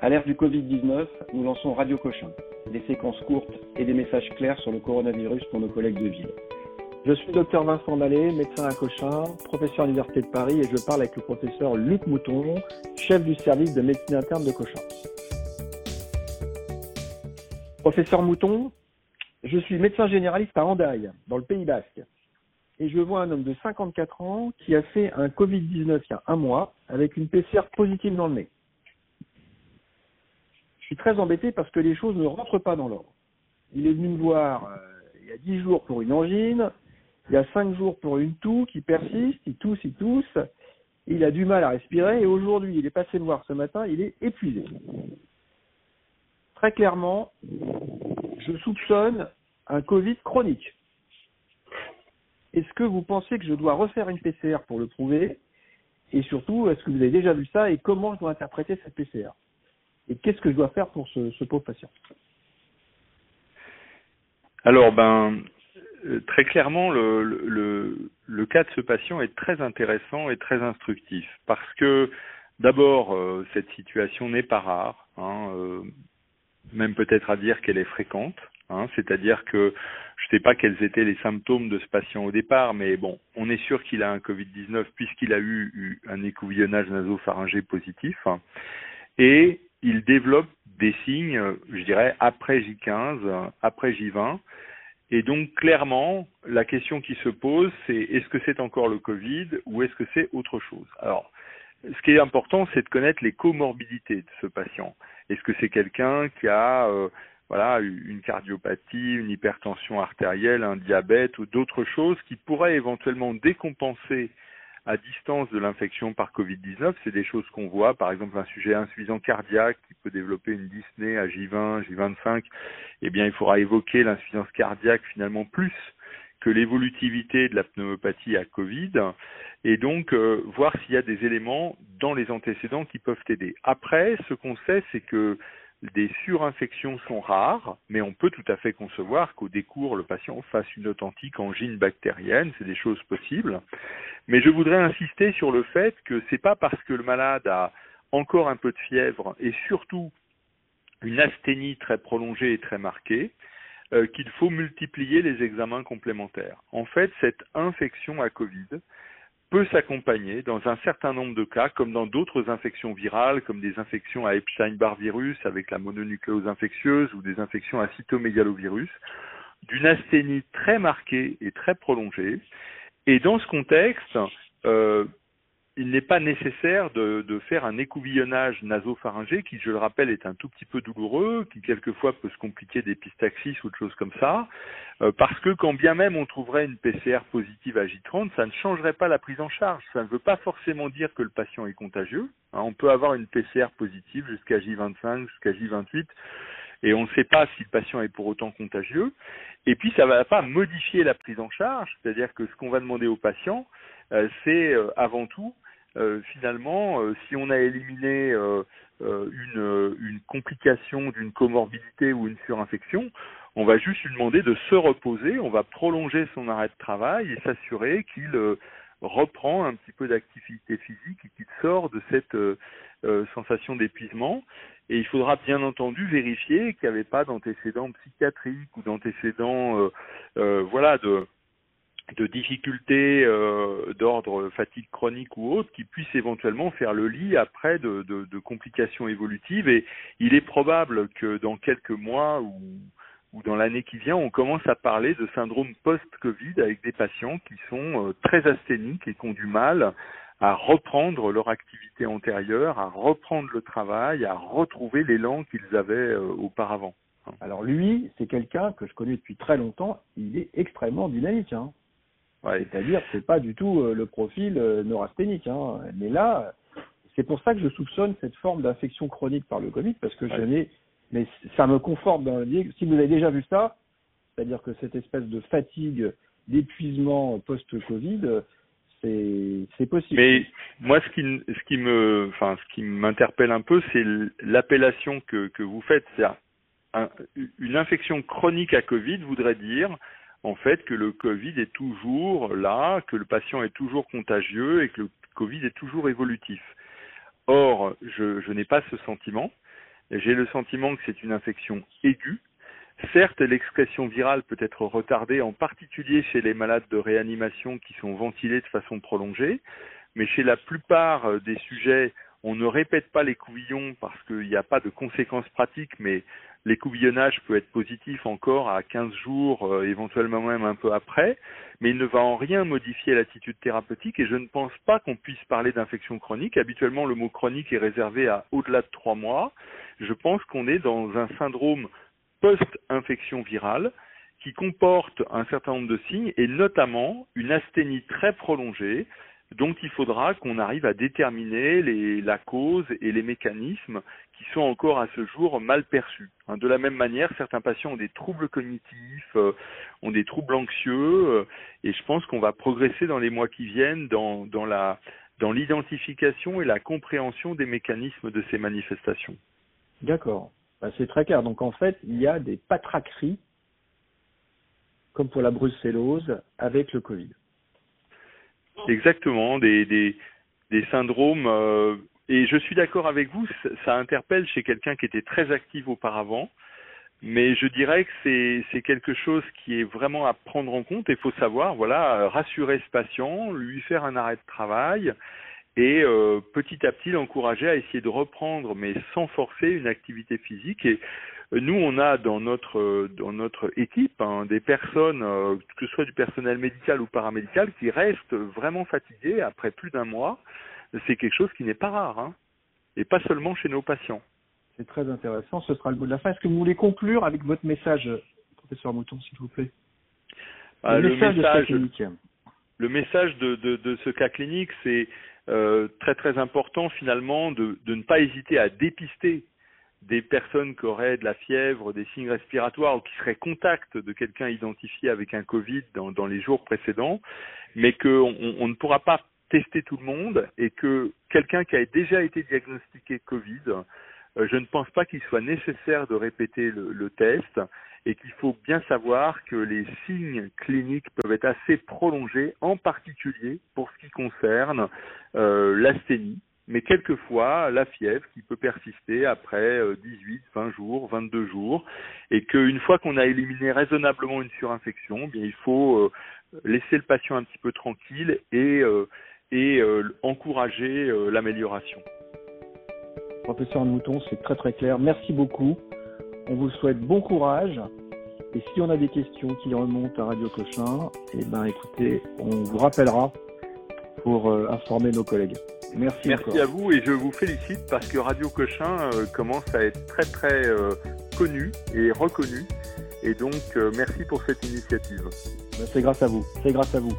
À l'ère du Covid-19, nous lançons Radio Cochin, des séquences courtes et des messages clairs sur le coronavirus pour nos collègues de ville. Je suis docteur Vincent Dallet, médecin à Cochin, professeur à l'Université de Paris et je parle avec le professeur Luc Mouton, chef du service de médecine interne de Cochin. Professeur Mouton, je suis médecin généraliste à Andaille, dans le Pays Basque. Et je vois un homme de 54 ans qui a fait un Covid-19 il y a un mois avec une PCR positive dans le nez. Je suis très embêté parce que les choses ne rentrent pas dans l'ordre. Il est venu me voir euh, il y a 10 jours pour une angine, il y a 5 jours pour une toux qui persiste, il tousse, il tousse, il a du mal à respirer et aujourd'hui il est passé me voir ce matin, il est épuisé. Très clairement, je soupçonne un Covid chronique. Est-ce que vous pensez que je dois refaire une PCR pour le prouver? Et surtout, est-ce que vous avez déjà vu ça? Et comment je dois interpréter cette PCR Et qu'est-ce que je dois faire pour ce, pauvre patient? Alors, ben, euh, très clairement, le, le, le, cas de ce patient est très intéressant et très instructif parce que d'abord, euh, cette situation n'est pas rare, hein, euh, même peut-être à dire qu'elle est fréquente. Hein, c'est-à-dire que je ne sais pas quels étaient les symptômes de ce patient au départ, mais bon, on est sûr qu'il a un Covid-19 puisqu'il a eu, eu un écouvillonnage nasopharyngé positif. Et il développe des signes, je dirais, après J15, après J20. Et donc, clairement, la question qui se pose, c'est est-ce que c'est encore le Covid ou est-ce que c'est autre chose? Alors, ce qui est important, c'est de connaître les comorbidités de ce patient. Est-ce que c'est quelqu'un qui a euh, voilà, une cardiopathie, une hypertension artérielle, un diabète ou d'autres choses qui pourraient éventuellement décompenser à distance de l'infection par Covid-19. C'est des choses qu'on voit, par exemple un sujet insuffisant cardiaque qui peut développer une dyspnée à J20, J25. Eh bien, il faudra évoquer l'insuffisance cardiaque finalement plus que l'évolutivité de la pneumopathie à Covid et donc euh, voir s'il y a des éléments dans les antécédents qui peuvent aider. Après, ce qu'on sait, c'est que des surinfections sont rares, mais on peut tout à fait concevoir qu'au décours, le patient fasse une authentique angine bactérienne, c'est des choses possibles. Mais je voudrais insister sur le fait que c'est pas parce que le malade a encore un peu de fièvre et surtout une asthénie très prolongée et très marquée, euh, qu'il faut multiplier les examens complémentaires. En fait, cette infection à Covid, peut s'accompagner dans un certain nombre de cas, comme dans d'autres infections virales, comme des infections à Epstein-Barr virus avec la mononucléose infectieuse ou des infections à cytomégalovirus, d'une asthénie très marquée et très prolongée. Et dans ce contexte, euh, il n'est pas nécessaire de, de, faire un écouvillonnage nasopharyngé qui, je le rappelle, est un tout petit peu douloureux, qui quelquefois peut se compliquer d'épistaxis ou de choses comme ça, euh, parce que quand bien même on trouverait une PCR positive à J30, ça ne changerait pas la prise en charge. Ça ne veut pas forcément dire que le patient est contagieux. Hein, on peut avoir une PCR positive jusqu'à J25, jusqu'à J28, et on ne sait pas si le patient est pour autant contagieux. Et puis ça ne va pas modifier la prise en charge, c'est-à-dire que ce qu'on va demander au patient, euh, c'est euh, avant tout finalement, euh, si on a éliminé euh, une, une, complication d'une comorbidité ou une surinfection, on va juste lui demander de se reposer, on va prolonger son arrêt de travail et s'assurer qu'il reprend un petit peu d'activité physique et qu'il sort de cette sensation d'épuisement. Et il faudra bien entendu vérifier qu'il n'y avait pas d'antécédents psychiatriques ou d'antécédents, voilà, de de difficultés euh, d'ordre fatigue chronique ou autre qui puissent éventuellement faire le lit après de, de, de, complications évolutives et il est probable que dans quelques mois ou, ou dans l'année qui vient on commence à parler de syndrome post-Covid avec des patients qui sont euh, très asthéniques et qui ont du mal à reprendre leur activité antérieure, à reprendre le travail, à retrouver l'élan qu'ils avaient euh, auparavant. Alors lui, c'est quelqu'un que je connais depuis très longtemps, il est extrêmement dynamique. Hein. Ouais. C'est-à-dire, c'est pas du tout euh, le profil euh, neurasthénique. Hein. Mais là, c'est pour ça que je soupçonne cette forme d'infection chronique par le Covid, parce que ouais. je n'ai, mais ça me conforte dans l'idée. Si vous avez déjà vu ça, c'est-à-dire que cette espèce de fatigue, d'épuisement post-Covid, c'est possible. Mais moi, ce qui ce qui me, enfin, ce qui m'interpelle un peu, c'est l'appellation que que vous faites. C'est un, une infection chronique à Covid voudrait dire en fait que le Covid est toujours là, que le patient est toujours contagieux et que le Covid est toujours évolutif. Or, je, n'ai pas ce sentiment. J'ai le sentiment que c'est une infection aiguë. Certes, l'expression virale peut être retardée, en particulier chez les malades de réanimation qui sont ventilés de façon prolongée, mais chez la plupart des sujets, on ne répète pas les couvillons parce qu'il n'y a pas de conséquences pratiques, mais l'écouvillonnage peut être positif encore à 15 jours, euh, éventuellement même un peu après, mais il ne va en rien modifier l'attitude thérapeutique et je ne pense pas qu'on puisse parler d'infection chronique. Habituellement, le mot chronique est réservé à au-delà de trois mois. Je pense qu'on est dans un syndrome post-infection virale qui comporte un certain nombre de signes et notamment une asthénie très prolongée dont il faudra qu'on arrive à déterminer les, la cause et les mécanismes qui sont encore à ce jour mal perçus. Hein, de la même manière, certains patients ont des troubles cognitifs, euh, ont des troubles anxieux, euh, et je pense qu'on va progresser dans les mois qui viennent dans l'identification et la compréhension des mécanismes de ces manifestations. D'accord. Bah, c'est très clair. Donc en fait, il y a des patraqueries, comme pour la brucellose, avec le Covid. Exactement, des, des, des syndromes. Euh, et je suis d'accord avec vous, ça, interpelle chez quelqu'un qui était très actif auparavant, mais je dirais que c'est quelque chose qui est vraiment à prendre en compte. Il faut savoir, voilà, rassurer ce patient, lui faire un arrêt de travail et euh, petit à petit l'encourager à essayer de reprendre, mais sans forcer, une activité physique. Et nous, on a dans notre dans notre équipe hein, des personnes, euh, que ce soit du personnel médical ou paramédical, qui restent vraiment fatigués après plus d'un mois. C'est quelque chose qui n'est pas rare, hein, et pas seulement chez nos patients. C'est très intéressant. Ce sera le mot de la fin. Est-ce que vous voulez conclure avec votre message, professeur Mouton, s'il vous plaît? Ah, le, message, de ce Le message de, de, de ce cas clinique, c'est euh, très très important finalement de, ne pas hésiter à dépister des personnes qui auraient de la fièvre, des signes respiratoires ou qui seraient contact de quelqu'un identifié avec un Covid dans, les jours précédents, mais qu'on on ne pourra pas tester tout le monde et que quelqu'un qui a déjà été diagnostiqué Covid, euh, je ne pense pas qu'il soit nécessaire de répéter le test et qu'il faut bien savoir que les signes cliniques peuvent être assez prolongés, en particulier pour ce qui concerne euh, l'asthénie, mais quelquefois la fièvre qui peut persister après 18, euh, 20 jours, 22 jours, et qu'une fois qu'on a éliminé raisonnablement une surinfection, eh bien il faut euh, laisser le patient un petit peu tranquille et, euh, encourager l'amélioration. Professeur Mouton, c'est très très clair. Merci beaucoup. On vous souhaite bon courage. Et si on a des questions qui remontent à Radio Cochin, eh ben écoutez, on vous rappellera pour informer nos collègues. Merci. Merci à vous et je vous félicite parce que Radio Cochin euh, commence à être très très euh, connu et reconnu. Et donc, euh, merci pour cette initiative. Ben, c'est grâce à vous. C'est grâce à vous.